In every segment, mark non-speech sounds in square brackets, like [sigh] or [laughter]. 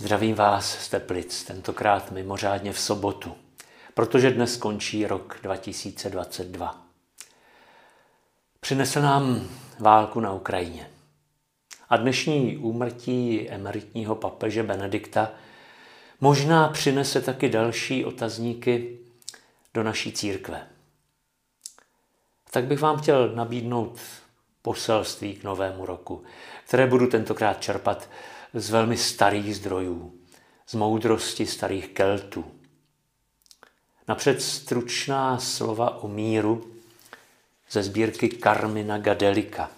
Zdravím vás z Teplic, tentokrát mimořádně v sobotu, protože dnes končí rok 2022. Přinesl nám válku na Ukrajině. A dnešní úmrtí emeritního papeže Benedikta možná přinese taky další otazníky do naší církve. Tak bych vám chtěl nabídnout poselství k novému roku, které budu tentokrát čerpat z velmi starých zdrojů, z moudrosti starých Keltů. Napřed stručná slova o míru ze sbírky Carmina Gadelika.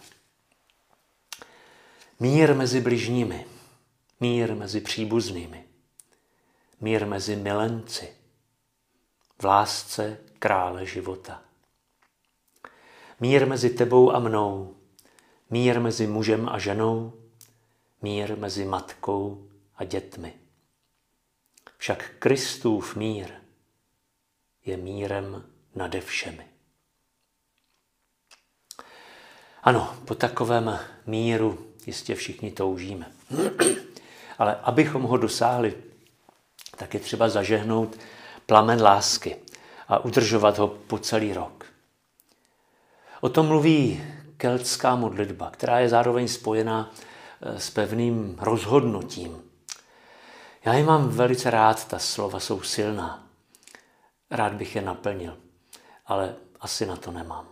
Mír mezi bližními, mír mezi příbuznými, mír mezi milenci, v lásce krále života. Mír mezi tebou a mnou, mír mezi mužem a ženou, mír mezi matkou a dětmi. Však Kristův mír je mírem nade všemi. Ano, po takovém míru jistě všichni toužíme. [clears throat] Ale abychom ho dosáhli, tak je třeba zažehnout plamen lásky a udržovat ho po celý rok. O tom mluví keltská modlitba, která je zároveň spojená s pevným rozhodnutím. Já je mám velice rád, ta slova jsou silná. Rád bych je naplnil, ale asi na to nemám.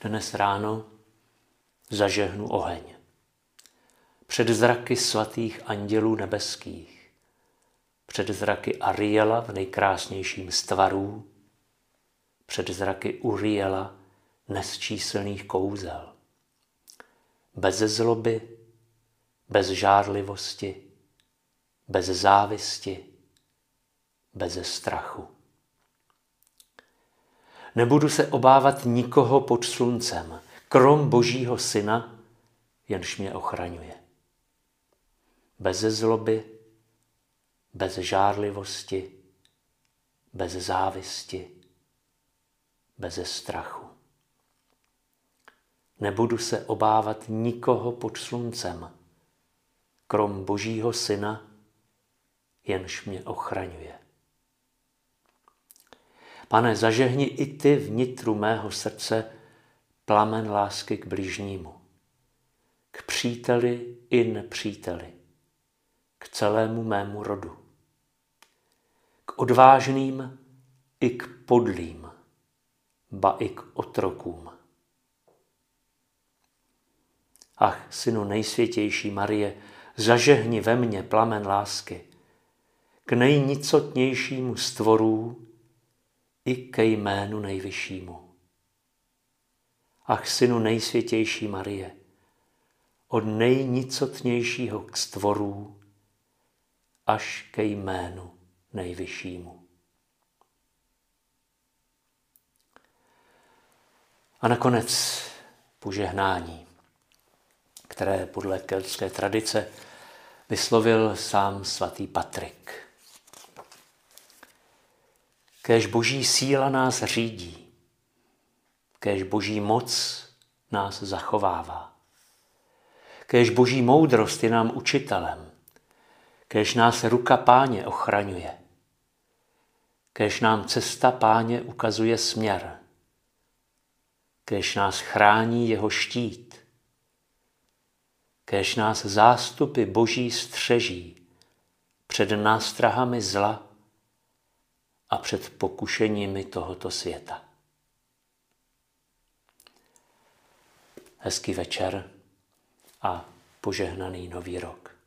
Dnes ráno zažehnu oheň. Před zraky svatých andělů nebeských, před zraky Ariela v nejkrásnějším z tvarů, před zraky Uriela nesčíslných kouzel. Bez zloby, bez žárlivosti, bez závisti, bez strachu. Nebudu se obávat nikoho pod sluncem, krom Božího Syna, jenž mě ochraňuje. Bez zloby, bez žárlivosti, bez závisti, bez strachu. Nebudu se obávat nikoho pod sluncem, krom Božího Syna, jenž mě ochraňuje. Pane, zažehni i ty vnitru mého srdce plamen lásky k bližnímu, k příteli i nepříteli, k celému mému rodu, k odvážným i k podlým, ba i k otrokům. Ach, synu nejsvětější Marie, zažehni ve mně plamen lásky, k nejnicotnějšímu stvorů i ke jménu nejvyššímu. Ach synu nejsvětější Marie, od nejnicotnějšího k stvorů až ke jménu nejvyššímu. A nakonec požehnání, které podle keltské tradice vyslovil sám svatý Patrik. Kéž boží síla nás řídí, Kéž boží moc nás zachovává. Kéž boží moudrost je nám učitelem. Kéž nás ruka páně ochraňuje. Kéž nám cesta páně ukazuje směr. Kéž nás chrání jeho štít. Kéž nás zástupy boží střeží před nástrahami zla a před pokušeními tohoto světa. hezký večer a požehnaný nový rok.